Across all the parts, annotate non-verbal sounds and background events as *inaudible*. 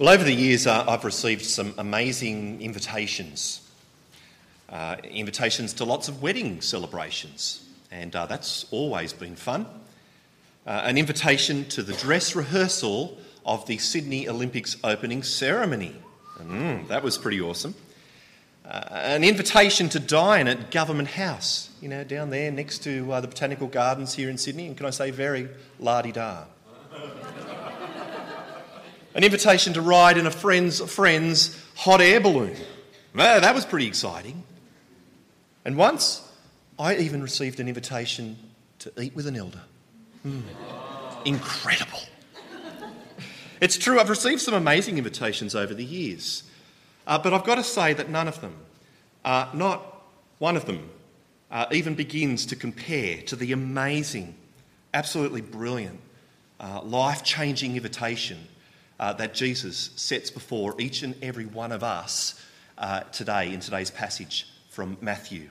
Well, over the years, uh, I've received some amazing invitations. Uh, invitations to lots of wedding celebrations, and uh, that's always been fun. Uh, an invitation to the dress rehearsal of the Sydney Olympics opening ceremony. Mm, that was pretty awesome. Uh, an invitation to dine at Government House, you know, down there next to uh, the Botanical Gardens here in Sydney, and can I say, very la di da. An invitation to ride in a friend's friend's hot air balloon. Well, that was pretty exciting. And once I even received an invitation to eat with an elder. Mm. Incredible. It's true, I've received some amazing invitations over the years. Uh, but I've got to say that none of them, uh, not one of them, uh, even begins to compare to the amazing, absolutely brilliant, uh, life changing invitation uh, that Jesus sets before each and every one of us uh, today in today's passage from Matthew.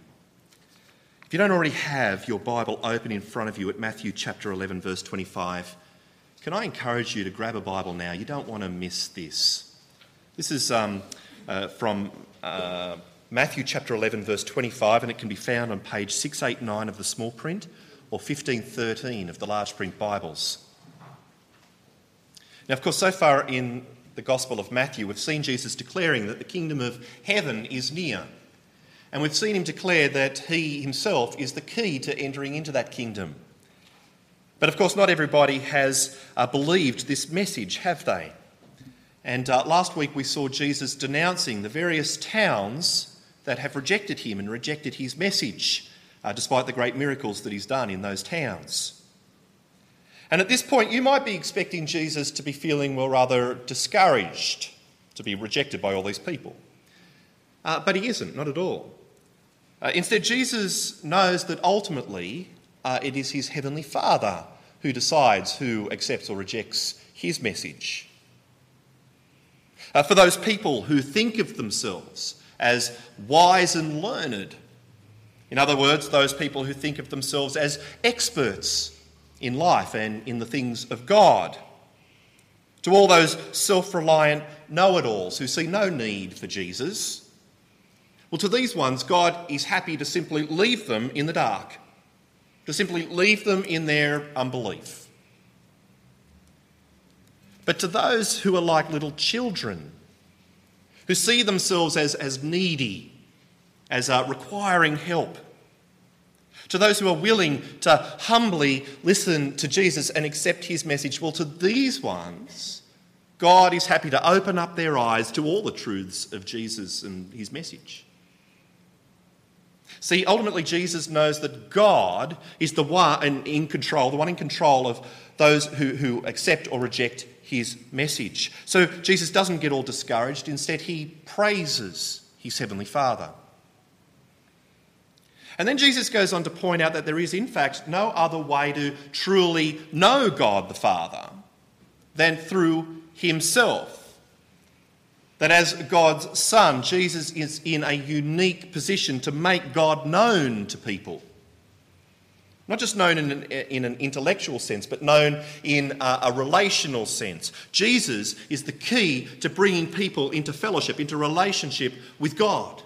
If you don't already have your Bible open in front of you at Matthew chapter 11, verse 25, can I encourage you to grab a Bible now? You don't want to miss this. This is um, uh, from uh, Matthew chapter 11, verse 25, and it can be found on page 689 of the small print or 1513 of the large print Bibles. Now, of course, so far in the Gospel of Matthew, we've seen Jesus declaring that the kingdom of heaven is near. And we've seen him declare that he himself is the key to entering into that kingdom. But of course, not everybody has uh, believed this message, have they? And uh, last week we saw Jesus denouncing the various towns that have rejected him and rejected his message, uh, despite the great miracles that he's done in those towns. And at this point, you might be expecting Jesus to be feeling, well, rather discouraged to be rejected by all these people. Uh, but he isn't, not at all. Uh, instead, Jesus knows that ultimately uh, it is his heavenly Father who decides who accepts or rejects his message. Uh, for those people who think of themselves as wise and learned, in other words, those people who think of themselves as experts in life and in the things of God. To all those self reliant know it alls who see no need for Jesus, well, to these ones, God is happy to simply leave them in the dark, to simply leave them in their unbelief. But to those who are like little children, who see themselves as, as needy, as uh, requiring help, to those who are willing to humbly listen to Jesus and accept his message, well, to these ones, God is happy to open up their eyes to all the truths of Jesus and his message. See, ultimately, Jesus knows that God is the one in control, the one in control of those who, who accept or reject his message. So Jesus doesn't get all discouraged. Instead, he praises his heavenly Father. And then Jesus goes on to point out that there is, in fact, no other way to truly know God the Father than through Himself. That as God's Son, Jesus is in a unique position to make God known to people. Not just known in an, in an intellectual sense, but known in a, a relational sense. Jesus is the key to bringing people into fellowship, into relationship with God.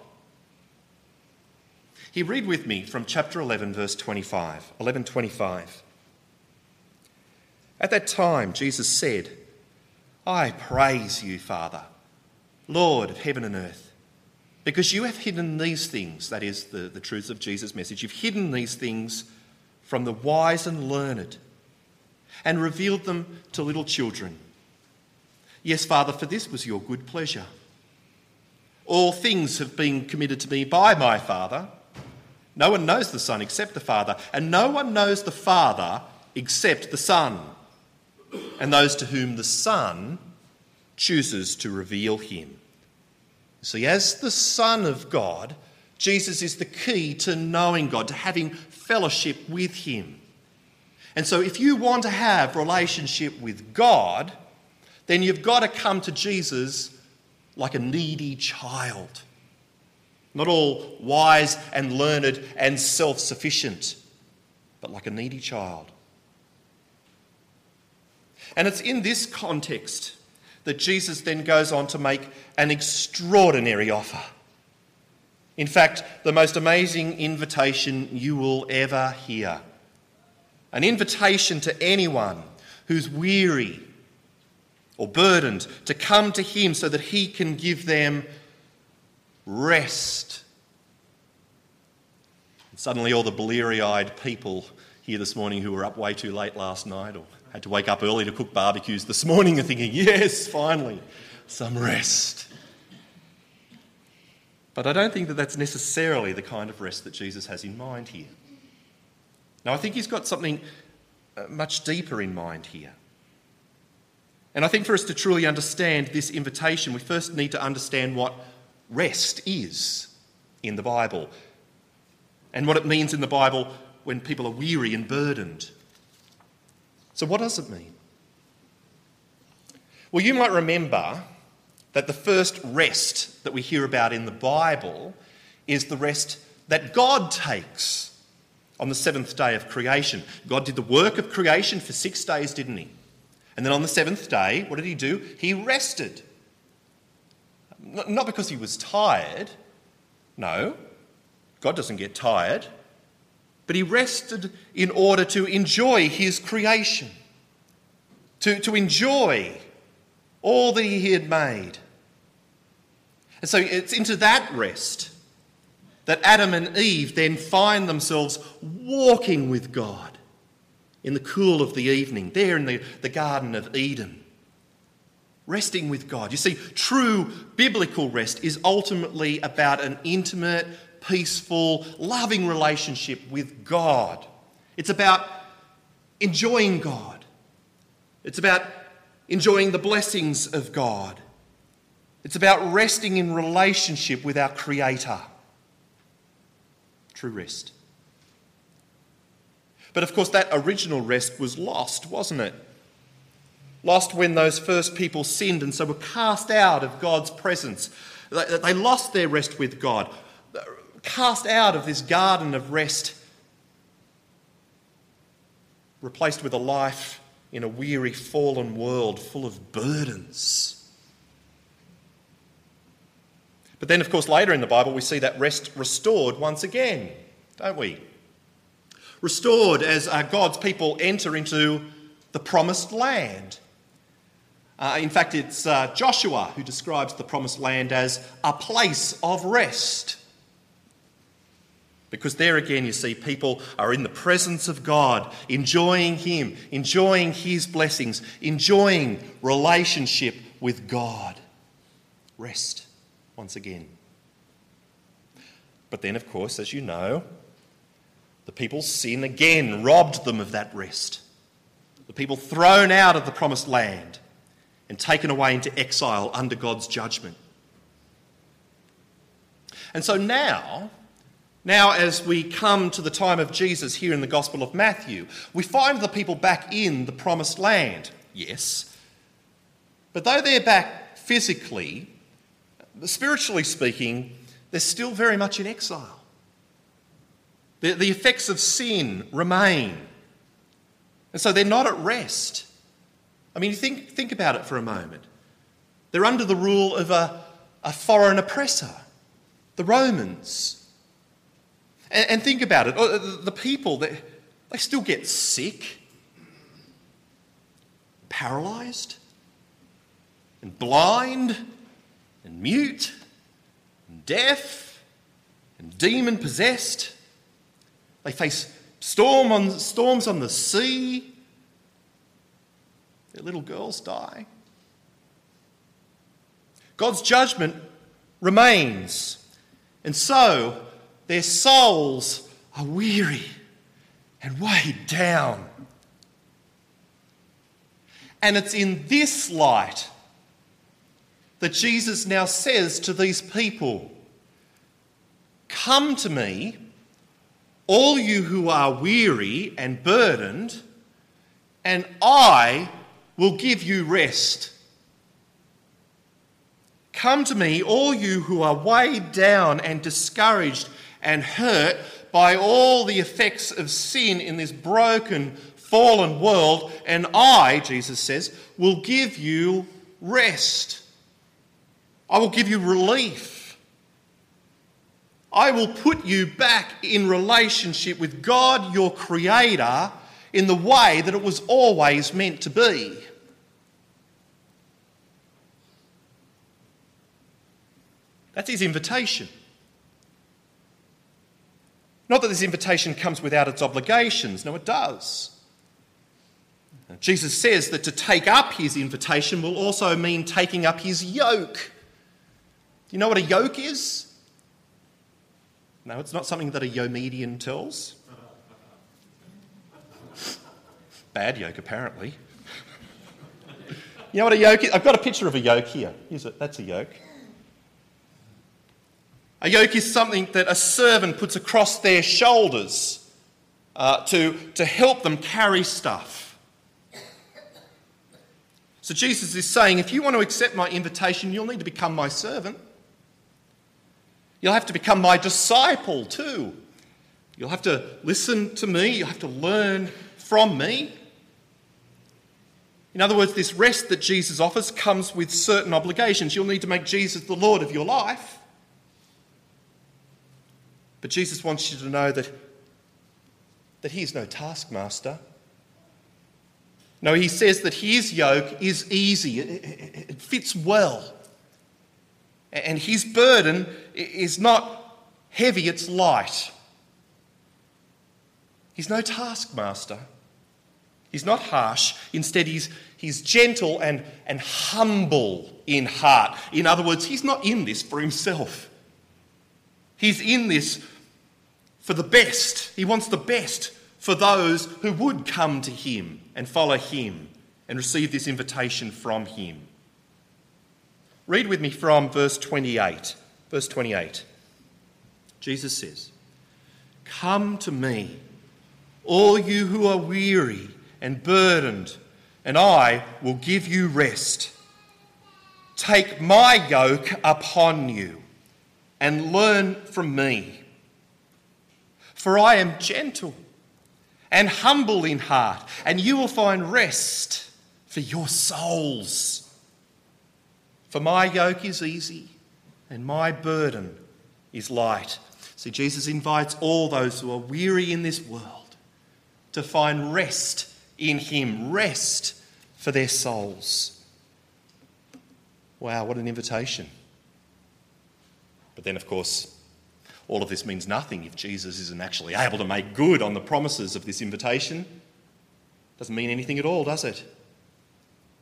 He read with me from chapter 11, verse 25. 1125. At that time, Jesus said, I praise you, Father, Lord of heaven and earth, because you have hidden these things, that is, the, the truths of Jesus' message, you've hidden these things from the wise and learned and revealed them to little children. Yes, Father, for this was your good pleasure. All things have been committed to me by my Father. No one knows the Son except the Father, and no one knows the Father except the Son, and those to whom the Son chooses to reveal him. See, as the Son of God, Jesus is the key to knowing God, to having fellowship with Him. And so, if you want to have relationship with God, then you've got to come to Jesus like a needy child not all wise and learned and self sufficient, but like a needy child. And it's in this context that Jesus then goes on to make an extraordinary offer. In fact, the most amazing invitation you will ever hear. An invitation to anyone who's weary or burdened to come to Him so that He can give them rest. And suddenly, all the bleary eyed people here this morning who were up way too late last night or had to wake up early to cook barbecues this morning are thinking, yes, finally, some rest. But I don't think that that's necessarily the kind of rest that Jesus has in mind here. Now, I think he's got something uh, much deeper in mind here. And I think for us to truly understand this invitation, we first need to understand what rest is in the Bible and what it means in the Bible when people are weary and burdened. So, what does it mean? Well, you might remember that the first rest that we hear about in the Bible is the rest that God takes on the seventh day of creation. God did the work of creation for six days, didn't he? And then on the seventh day, what did he do? He rested. Not because he was tired. No, God doesn't get tired. But he rested in order to enjoy his creation, to, to enjoy all that he had made. And so it's into that rest that Adam and Eve then find themselves walking with God in the cool of the evening, there in the, the Garden of Eden. Resting with God. You see, true biblical rest is ultimately about an intimate, peaceful, loving relationship with God. It's about enjoying God. It's about enjoying the blessings of God. It's about resting in relationship with our Creator. True rest. But of course, that original rest was lost, wasn't it? Lost when those first people sinned and so were cast out of God's presence. They lost their rest with God, cast out of this garden of rest, replaced with a life in a weary, fallen world full of burdens. But then, of course, later in the Bible, we see that rest restored once again, don't we? Restored as uh, God's people enter into the promised land. Uh, in fact, it's uh, Joshua who describes the promised land as a place of rest. Because there again, you see, people are in the presence of God, enjoying Him, enjoying His blessings, enjoying relationship with God. Rest once again. But then, of course, as you know, the people's sin again robbed them of that rest. The people thrown out of the promised land and taken away into exile under God's judgment. And so now, now as we come to the time of Jesus here in the Gospel of Matthew, we find the people back in the promised land. Yes. But though they're back physically, spiritually speaking, they're still very much in exile. The, the effects of sin remain. And so they're not at rest. I mean, think, think about it for a moment. They're under the rule of a, a foreign oppressor, the Romans. And, and think about it oh, the people, they, they still get sick, paralysed, and blind and mute and deaf and demon possessed. They face storm on, storms on the sea. Their little girls die. God's judgment remains. And so their souls are weary and weighed down. And it's in this light that Jesus now says to these people Come to me, all you who are weary and burdened, and I will give you rest. Come to me, all you who are weighed down and discouraged and hurt by all the effects of sin in this broken, fallen world, and I, Jesus says, will give you rest. I will give you relief. I will put you back in relationship with God, your Creator, in the way that it was always meant to be. That's his invitation. Not that this invitation comes without its obligations, no, it does. Jesus says that to take up his invitation will also mean taking up his yoke. Do you know what a yoke is? No, it's not something that a Yomedian tells. Bad yoke, apparently. You know what a yoke is? I've got a picture of a yoke here. Here's it. That's a yoke. A yoke is something that a servant puts across their shoulders uh, to, to help them carry stuff. So Jesus is saying if you want to accept my invitation, you'll need to become my servant. You'll have to become my disciple too. You'll have to listen to me, you'll have to learn from me. In other words, this rest that Jesus offers comes with certain obligations. You'll need to make Jesus the Lord of your life. But Jesus wants you to know that, that he is no taskmaster. No, he says that his yoke is easy, it, it, it fits well. And his burden is not heavy, it's light. He's no taskmaster. He's not harsh. Instead, he's, he's gentle and, and humble in heart. In other words, he's not in this for himself. He's in this for the best. He wants the best for those who would come to him and follow him and receive this invitation from him. Read with me from verse 28. Verse 28. Jesus says, Come to me, all you who are weary and burdened, and I will give you rest. Take my yoke upon you and learn from me for I am gentle and humble in heart, and you will find rest for your souls. For my yoke is easy and my burden is light. See, Jesus invites all those who are weary in this world to find rest in Him, rest for their souls. Wow, what an invitation. But then, of course, all of this means nothing if Jesus isn't actually able to make good on the promises of this invitation. Doesn't mean anything at all, does it?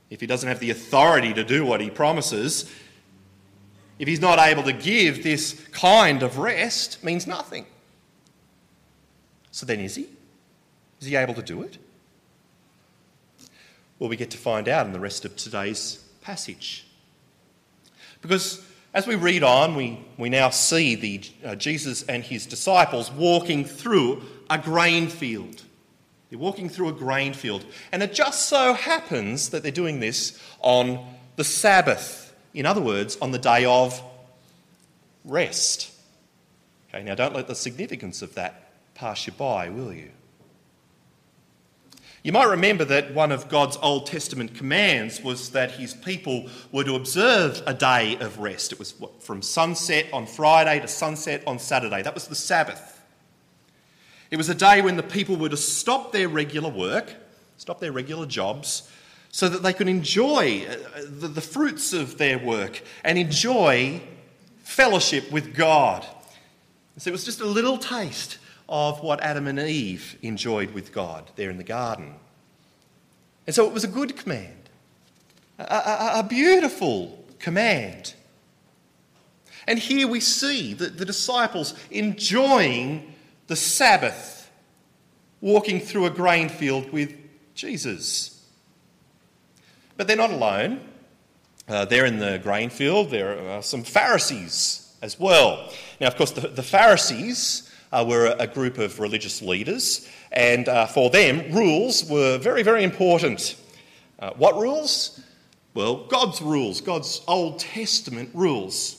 If he doesn't have the authority to do what he promises, if he's not able to give this kind of rest, means nothing. So then is he? Is he able to do it? Well, we get to find out in the rest of today's passage. Because as we read on, we, we now see the, uh, Jesus and his disciples walking through a grain field. They're walking through a grain field. And it just so happens that they're doing this on the Sabbath. In other words, on the day of rest. Okay, now don't let the significance of that pass you by, will you? You might remember that one of God's Old Testament commands was that his people were to observe a day of rest. It was from sunset on Friday to sunset on Saturday. That was the Sabbath. It was a day when the people were to stop their regular work, stop their regular jobs, so that they could enjoy uh, the, fruits of their work and enjoy fellowship with God. So it was just a little taste of what Adam and Eve enjoyed with God there in the garden. And so it was a good command, a, a, a beautiful command. And here we see the, the disciples enjoying the Sabbath, walking through a grain field with Jesus. But they're not alone. Uh, there in the grain field, there are some Pharisees as well. Now, of course, the, the Pharisees uh, were a group of religious leaders, and uh, for them, rules were very, very important. Uh, what rules? Well, God's rules, God's Old Testament rules.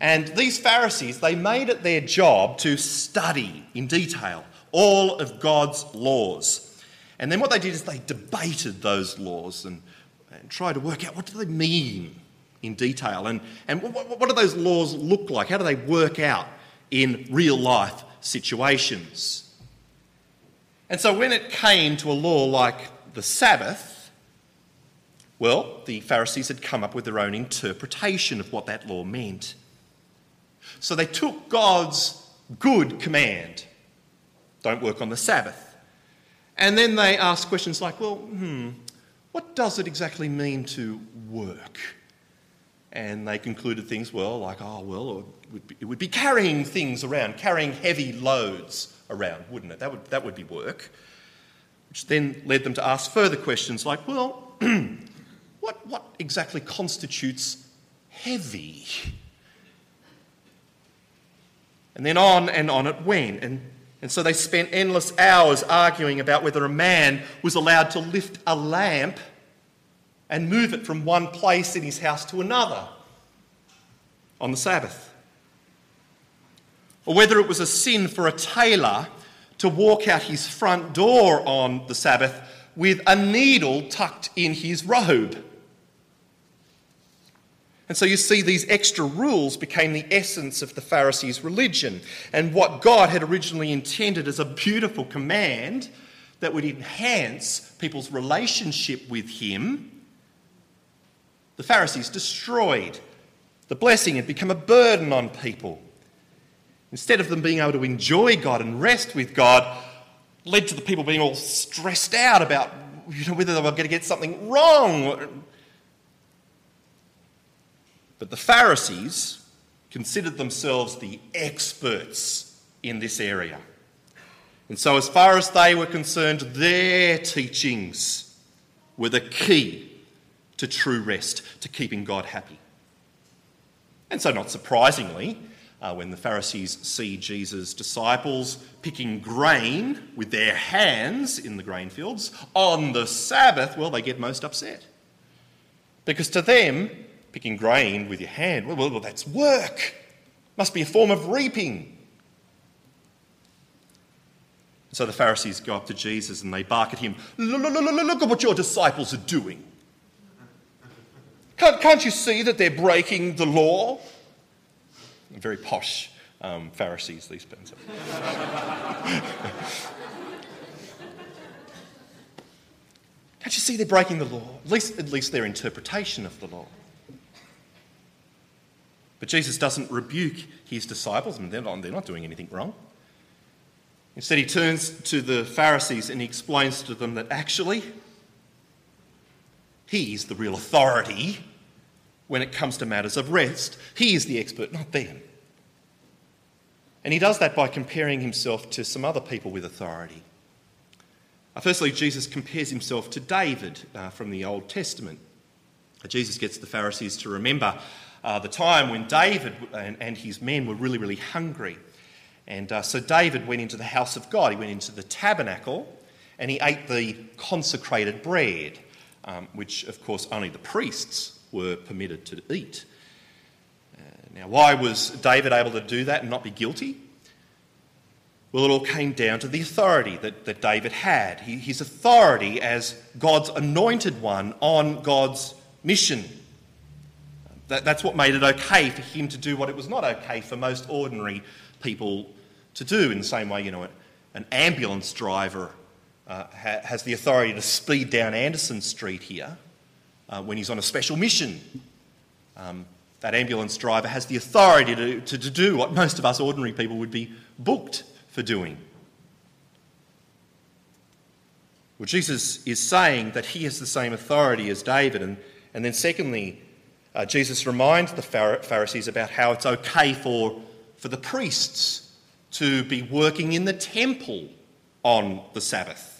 And these Pharisees, they made it their job to study in detail all of God's laws. And then what they did is they debated those laws and, and try to work out what do they mean in detail and, and what, what do those laws look like? How do they work out in real life situations? And so when it came to a law like the Sabbath, well, the Pharisees had come up with their own interpretation of what that law meant. So they took God's good command don't work on the Sabbath. And then they asked questions like, well, hmm, what does it exactly mean to work? And they concluded things, well, like, oh, well, it would be, it would be carrying things around, carrying heavy loads around, wouldn't it? That would, that would be work. Which then led them to ask further questions like, well, *clears throat* what, what exactly constitutes heavy? And then on and on it went. And, and so they spent endless hours arguing about whether a man was allowed to lift a lamp and move it from one place in his house to another on the Sabbath. Or whether it was a sin for a tailor to walk out his front door on the Sabbath with a needle tucked in his robe. And so you see, these extra rules became the essence of the Pharisees' religion. And what God had originally intended as a beautiful command that would enhance people's relationship with Him, the Pharisees destroyed. The blessing had become a burden on people. Instead of them being able to enjoy God and rest with God, led to the people being all stressed out about you know, whether they were going to get something wrong but the Pharisees considered themselves the experts in this area. And so, as far as they were concerned, their teachings were the key to true rest, to keeping God happy. And so, not surprisingly, uh, when the Pharisees see Jesus' disciples picking grain with their hands in the grain fields on the Sabbath, well, they get most upset. Because to them, picking grain with your hand. Well, well, well that's work. Must be a form of reaping. So the Pharisees go up to Jesus and they bark at him, Look, at what your disciples are doing. Can't, can't you see that they're breaking the law? Very posh um, Pharisees, these people. *laughs* Can't you see they're breaking the law? At least, at least their interpretation of the law. But Jesus doesn't rebuke his disciples, and they're not, they're not doing anything wrong. Instead, he turns to the Pharisees and he explains to them that actually, he's the real authority when it comes to matters of rest. He is the expert, not them. And he does that by comparing himself to some other people with authority. Uh, firstly, Jesus compares himself to David uh, from the Old Testament. Jesus gets the Pharisees to remember uh, the time when David and, and, his men were really, really hungry. And uh, so David went into the house of God, he went into the tabernacle, and he ate the consecrated bread, um, which, of course, only the priests were permitted to eat. Uh, now, why was David able to do that and not be guilty? Well, it all came down to the authority that, that David had. He, his authority as God's anointed one on God's mission that, that's what made it okay for him to do what it was not okay for most ordinary people to do. In the same way, you know, an ambulance driver uh, ha- has the authority to speed down Anderson Street here uh, when he's on a special mission. Um, that ambulance driver has the authority to, to, to do what most of us ordinary people would be booked for doing. Well, Jesus is saying that he has the same authority as David. And, and then, secondly, uh, Jesus reminds the Pharisees about how it's okay for, for the priests to be working in the temple on the Sabbath.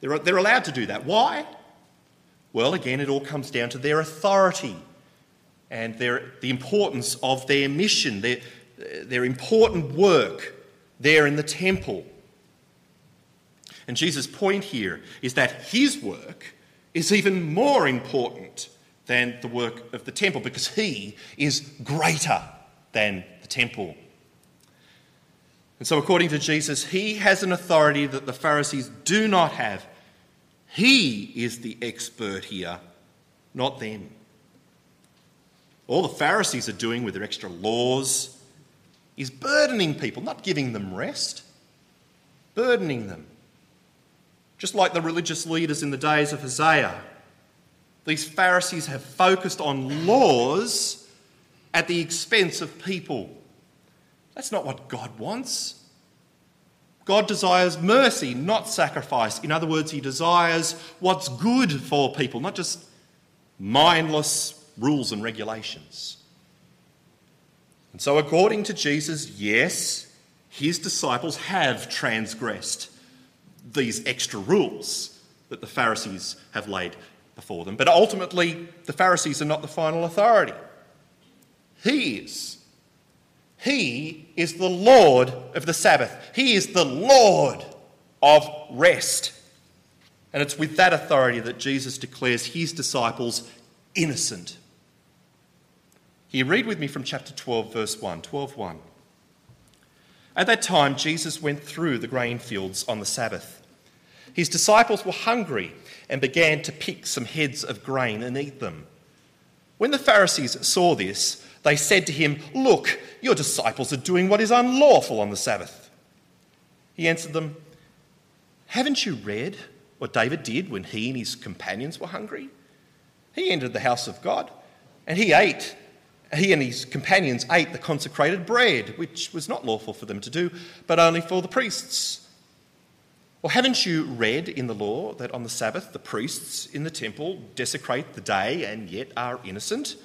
They're, they're allowed to do that. Why? Well, again, it all comes down to their authority and their, the importance of their mission, their, their important work there in the temple. And Jesus' point here is that his work is even more important than the work of the temple because he is greater than the temple. And so, according to Jesus, he has an authority that the Pharisees do not have. He is the expert here not them. All the Pharisees are doing with their extra laws is burdening people, not giving them rest, burdening them. Just like the religious leaders in the days of Isaiah, these Pharisees have focused on laws at the expense of people. That's not what God wants. God desires mercy, not sacrifice. In other words, He desires what's good for people, not just mindless rules and regulations. And so, according to Jesus, yes, his disciples have transgressed these extra rules that the Pharisees have laid before them. But ultimately, the Pharisees are not the final authority. He is. He is the Lord of the Sabbath. He is the Lord of rest. And it's with that authority that Jesus declares his disciples innocent. Here, read with me from chapter 12, verse 1. 12 1. At that time, Jesus went through the grain fields on the Sabbath. His disciples were hungry and began to pick some heads of grain and eat them. When the Pharisees saw this, they said to him, Look, your disciples are doing what is unlawful on the Sabbath. He answered them, Haven't you read what David did when he and his companions were hungry? He entered the house of God and he ate he and his companions ate the consecrated bread, which was not lawful for them to do, but only for the priests. Or haven't you read in the law that on the Sabbath the priests in the temple desecrate the day and yet are innocent?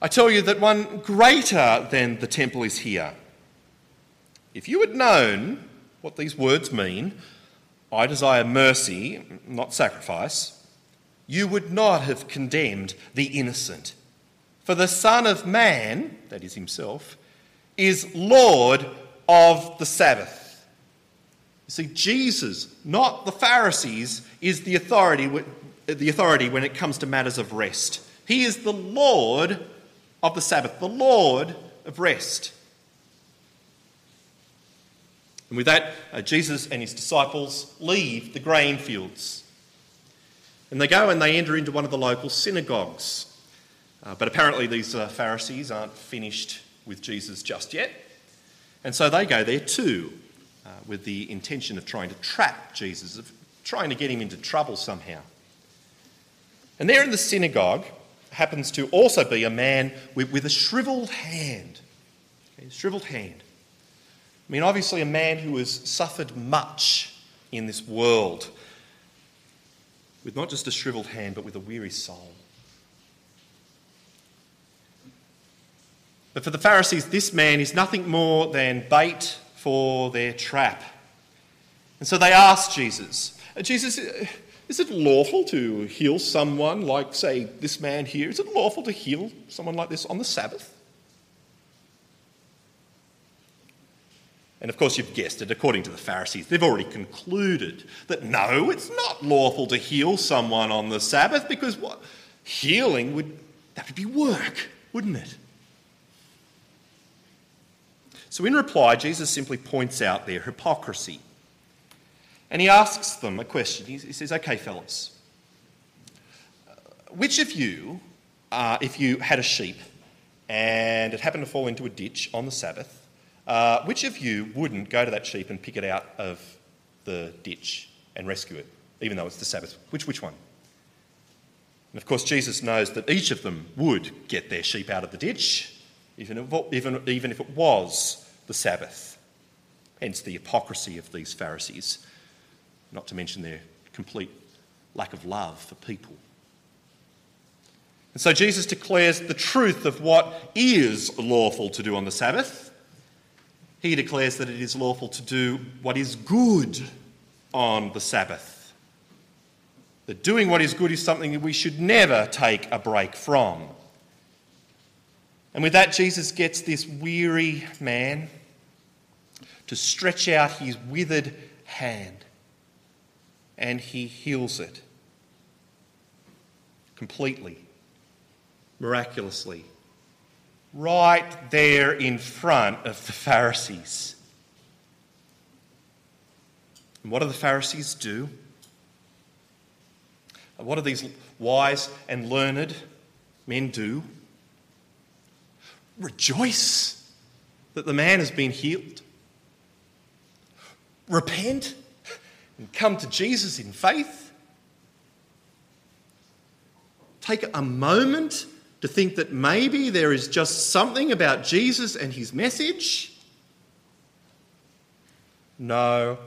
I tell you that one greater than the temple is here. If you had known what these words mean, I desire mercy, not sacrifice, you would not have condemned the innocent. For the Son of Man, that is himself, is Lord of the Sabbath. You see, Jesus, not the Pharisees, is the authority, the authority when it comes to matters of rest. He is the Lord of the Sabbath, the Lord of rest. And with that, uh, Jesus and his disciples leave the grain fields. And they go and they enter into one of the local synagogues. Uh, but apparently, these uh, Pharisees aren't finished with Jesus just yet. And so they go there too, uh, with the intention of trying to trap Jesus, of trying to get him into trouble somehow. And there in the synagogue happens to also be a man with, with a shriveled hand. Okay, shriveled hand. I mean, obviously, a man who has suffered much in this world, with not just a shriveled hand, but with a weary soul. But for the Pharisees, this man is nothing more than bait for their trap. And so they ask Jesus, uh, Jesus, uh, is it lawful to heal someone like, say, this man here? Is it lawful to heal someone like this on the Sabbath? And of course, you've guessed it, according to the Pharisees, they've already concluded that no, it's not lawful to heal someone on the Sabbath because what? Healing would, that would be work, wouldn't it? So, in reply, Jesus simply points out their hypocrisy. And he asks them a question. He says, Okay, fellas, which of you, uh, if you had a sheep and it happened to fall into a ditch on the Sabbath, uh, which of you wouldn't go to that sheep and pick it out of the ditch and rescue it, even though it's the Sabbath? Which, which one? And of course, Jesus knows that each of them would get their sheep out of the ditch even if, even, even if it was the Sabbath. Hence the hypocrisy of these Pharisees, not to mention their complete lack of love for people. And so Jesus declares the truth of what is lawful to do on the Sabbath. He declares that it is lawful to do what is good on the Sabbath. That doing what is good is something that we should never take a break from. And with that, Jesus gets this weary man to stretch out his withered hand and he heals it completely, miraculously, right there in front of the Pharisees. And what do the Pharisees do? What do these wise and learned men do. Rejoice that the man has been healed. Repent and come to Jesus in faith. Take a moment to think that maybe there is just something about Jesus and his message. No,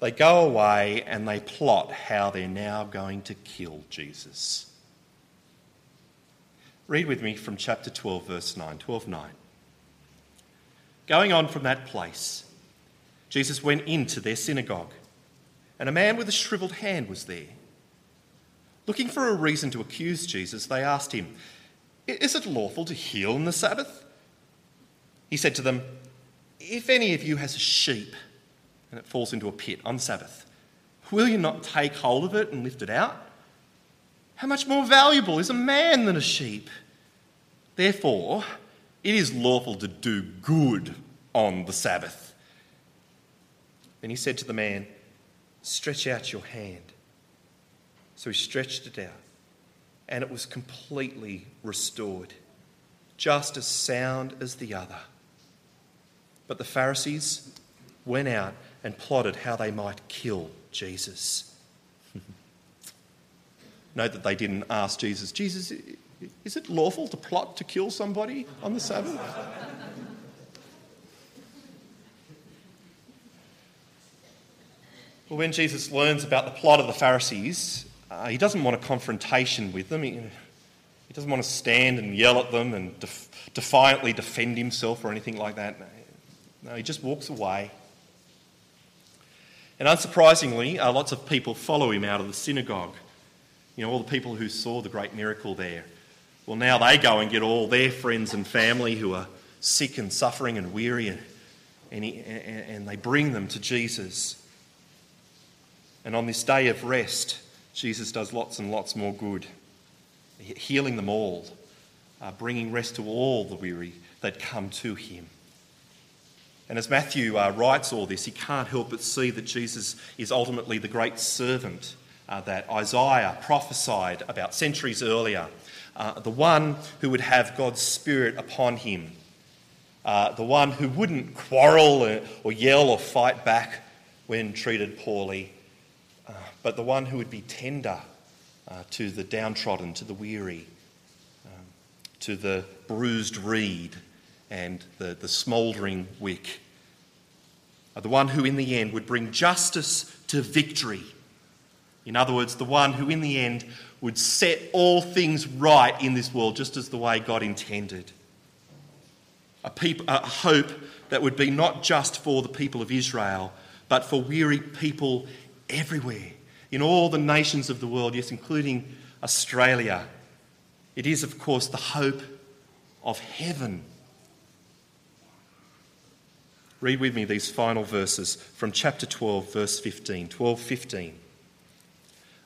they go away and they plot how they're now going to kill Jesus. Read with me from chapter 12, verse 9. 12 9. Going on from that place, Jesus went into their synagogue, and a man with a shriveled hand was there. Looking for a reason to accuse Jesus, they asked him, Is it lawful to heal on the Sabbath? He said to them, If any of you has a sheep and it falls into a pit on Sabbath, will you not take hold of it and lift it out? How much more valuable is a man than a sheep? Therefore, it is lawful to do good on the Sabbath. Then he said to the man, Stretch out your hand. So he stretched it out, and it was completely restored, just as sound as the other. But the Pharisees went out and plotted how they might kill Jesus. *laughs* Note that they didn't ask Jesus, Jesus, is it lawful to plot to kill somebody on the Sabbath? Well, when Jesus learns about the plot of the Pharisees, uh, he doesn't want a confrontation with them. He, he, doesn't want to stand and yell at them and def- defiantly defend himself or anything like that. No, he just walks away. And unsurprisingly, uh, lots of people follow him out of the synagogue. You know, all the people who saw the great miracle there. Well, now they go and get all their friends and family who are sick and suffering and weary, and, and, he, and, and they bring them to Jesus. And on this day of rest, Jesus does lots and lots more good, healing them all, uh, bringing rest to all the weary that come to him. And as Matthew uh, writes all this, he can't help but see that Jesus is ultimately the great servant uh, that Isaiah prophesied about centuries earlier uh, the one who would have God's Spirit upon him, uh, the one who wouldn't quarrel or, yell or fight back when treated poorly, but the one who would be tender uh, to the downtrodden, to the weary, um, to the bruised reed and the, the smouldering wick. The one who, in the end, would bring justice to victory. In other words, the one who, in the end, would set all things right in this world just as the way God intended. A, peop- a hope that would be not just for the people of Israel, but for weary people everywhere, in all the nations of the world, yes, including Australia. It is, of course, the hope of heaven. Read with me these final verses from chapter 12, verse 15. 12, 15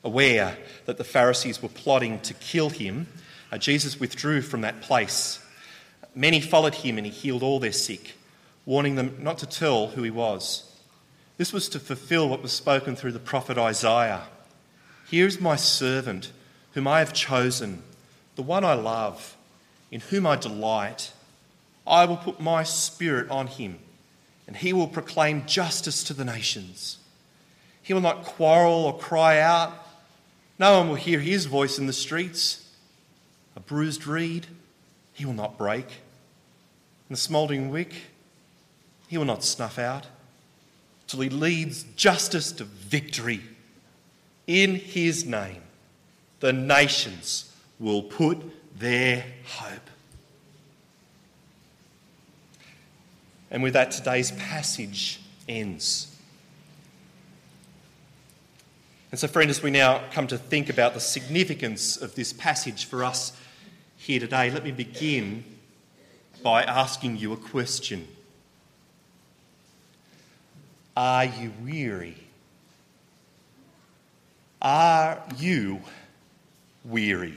aware that the Pharisees were plotting to kill him, uh, Jesus withdrew from that place. Many followed him and he healed all their sick, warning them not to tell who he was. This was to fulfill what was spoken through the prophet Isaiah. Here is my servant, whom I have chosen, the one I love, in whom I delight. I will put my spirit on him, and he will proclaim justice to the nations. He will not quarrel or cry out no one will hear his voice in the streets. A bruised reed he will not break, and the smouldering wick he will not snuff out, till he leads justice to victory. In his name, the nations will put their hope. And with that, today's passage ends. And so, friend, as we now come to think about the significance of this passage for us here today, let me begin by asking you a question Are you weary? Are you weary?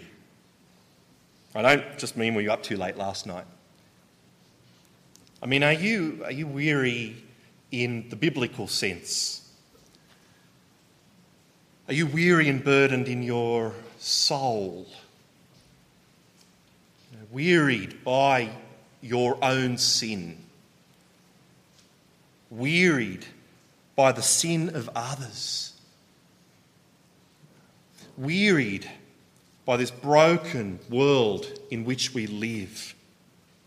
I don't just mean were you up too late last night. I mean, are you, are you weary in the biblical sense? Are you weary and burdened in your soul, wearied by your own sin, wearied by the sin of others, wearied by this broken world in which we live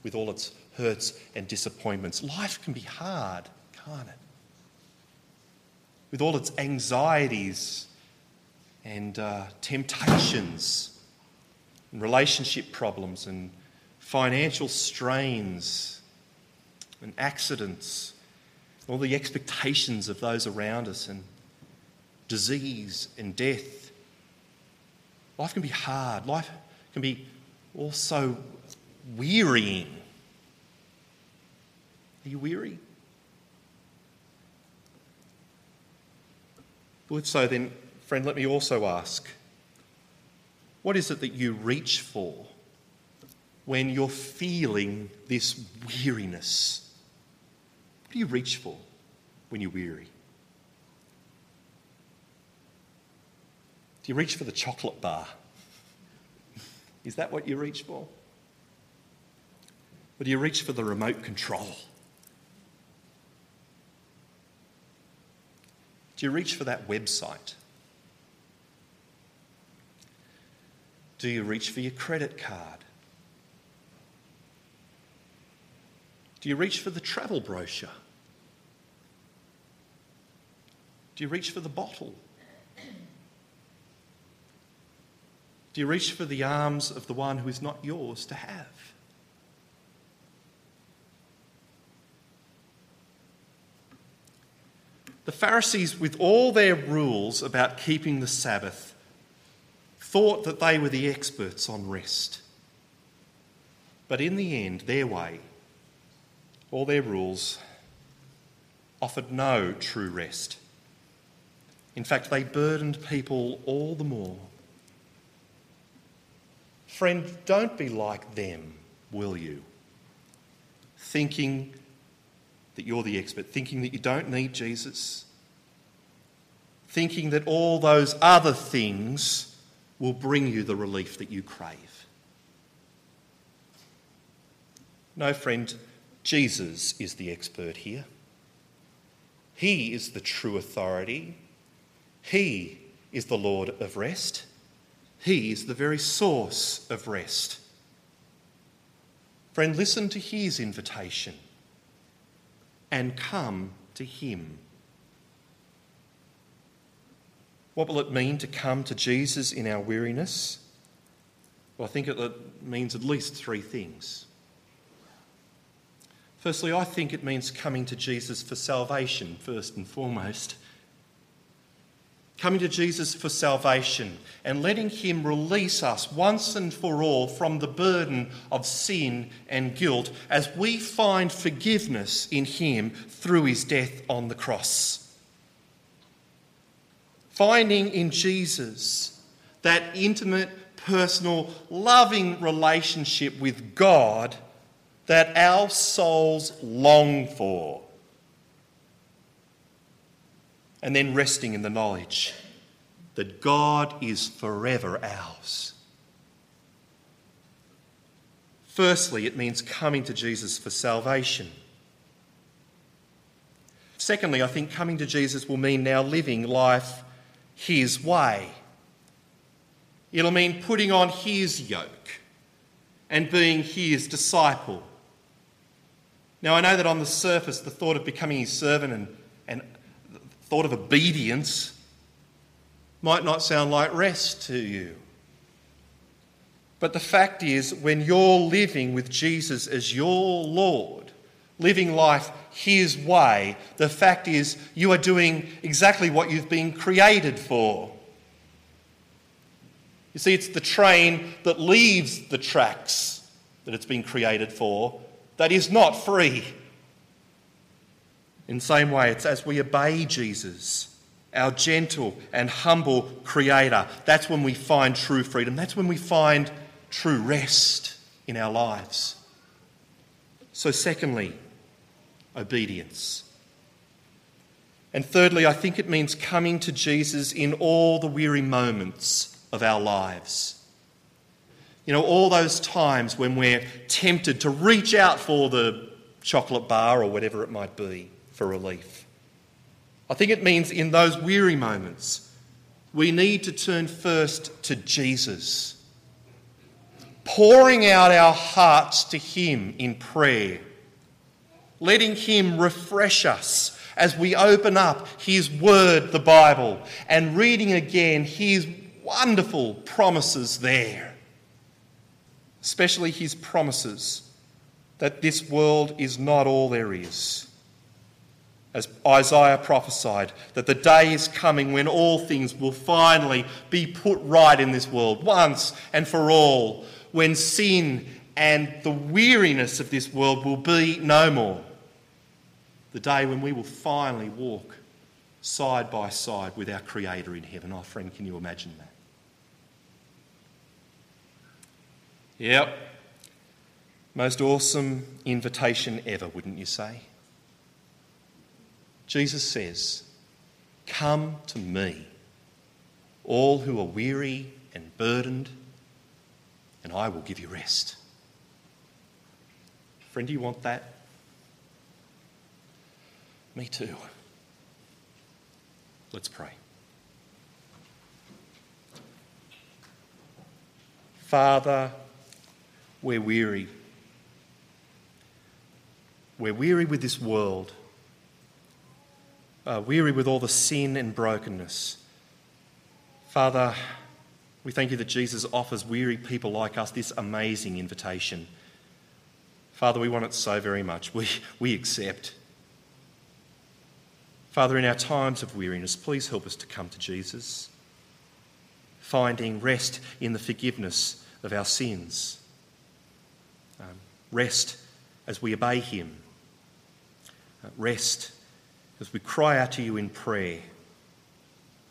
with all its hurts and disappointments. Life can be hard, can't it? With all its anxieties and uh, temptations, and relationship problems, and financial strains, and accidents, all the expectations of those around us, and disease and death. Life can be hard. Life can be also wearying. Are you weary? Well, so, then, friend, let me also ask what is it that you reach for when you're feeling this weariness? Do you reach for when you're weary? Do you reach for the chocolate bar? *laughs* Is that what you reach for? Or do you reach for the remote control? Do you reach for that website? Do you reach for your credit card? Do you reach for the travel brochure? Do you reach for the bottle? Do you reach for the arms of the one who is not yours to have? The Pharisees, with all their rules about keeping the Sabbath, thought that they were the experts on rest. But in the end, their way, all their rules, offered no true rest. In fact, they burdened people all the more. Friend, don't be like them, will you? Thinking that you're the expert, thinking that you don't need Jesus, thinking that all those other things will bring you the relief that you crave. No, friend, Jesus is the expert here. He is the true authority. He is the Lord of rest. He is the very source of rest. Friend, listen to his invitation and come to Him. What will it mean to come to Jesus in our weariness? Well, I think it means at least three things. Firstly, I think it means coming to Jesus for salvation, first and foremost coming to Jesus for salvation and letting Him release us once and for all from the burden of sin and guilt as we find forgiveness in Him through His death on the cross. Finding in Jesus that intimate, personal, loving relationship with God that our souls long for and then resting in the knowledge that God is forever ours. Firstly, it means coming to Jesus for salvation. Secondly, I think coming to Jesus will mean now living life His way. It'll mean putting on His yoke and being His disciple. Now, I know that on the surface, the thought of becoming His servant and, and thought of obedience might not sound like rest to you. But the fact is, when you're living with Jesus as your Lord, living life His way, the fact is you are doing exactly what you've been created for. You see, it's the train that leaves the tracks that it's been created for that is not free. In the same way, it's as we obey Jesus, our gentle and humble Creator, that's when we find true freedom. That's when we find true rest in our lives. So, secondly, obedience. And thirdly, I think it means coming to Jesus in all the weary moments of our lives. You know, all those times when we're tempted to reach out for the chocolate bar or whatever it might be for relief. I think it means in those weary moments, we need to turn first to Jesus, pouring out our hearts to Him in prayer, letting Him refresh us as we open up His Word, the Bible, and reading again His wonderful promises there, especially His promises that this world is not all there is as Isaiah prophesied, that the day is coming when all things will finally be put right in this world, once and for all, when sin and the weariness of this world will be no more. The day when we will finally walk side by side with our Creator in heaven. Oh, friend, can you imagine that? Yep. Most awesome invitation ever, wouldn't you say? Jesus says, Come to me, all who are weary and burdened, and I will give you rest. Friend, do you want that? Me too. Let's pray. Father, we're weary. We're weary with this world uh, weary with all the sin and brokenness. Father, we thank you that Jesus offers weary people like us this amazing invitation. Father, we want it so very much. We, we accept. Father, in our times of weariness, please help us to come to Jesus, finding rest in the forgiveness of our sins, um, rest as we obey Him, uh, rest as we cry out to you in prayer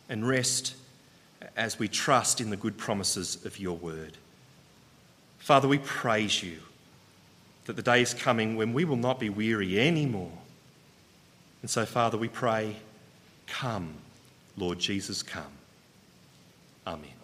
and rest as we trust in the good promises of your word. Father, we praise you that the day is coming when we will not be weary anymore. And so, Father, we pray, come, Lord Jesus, come. Amen.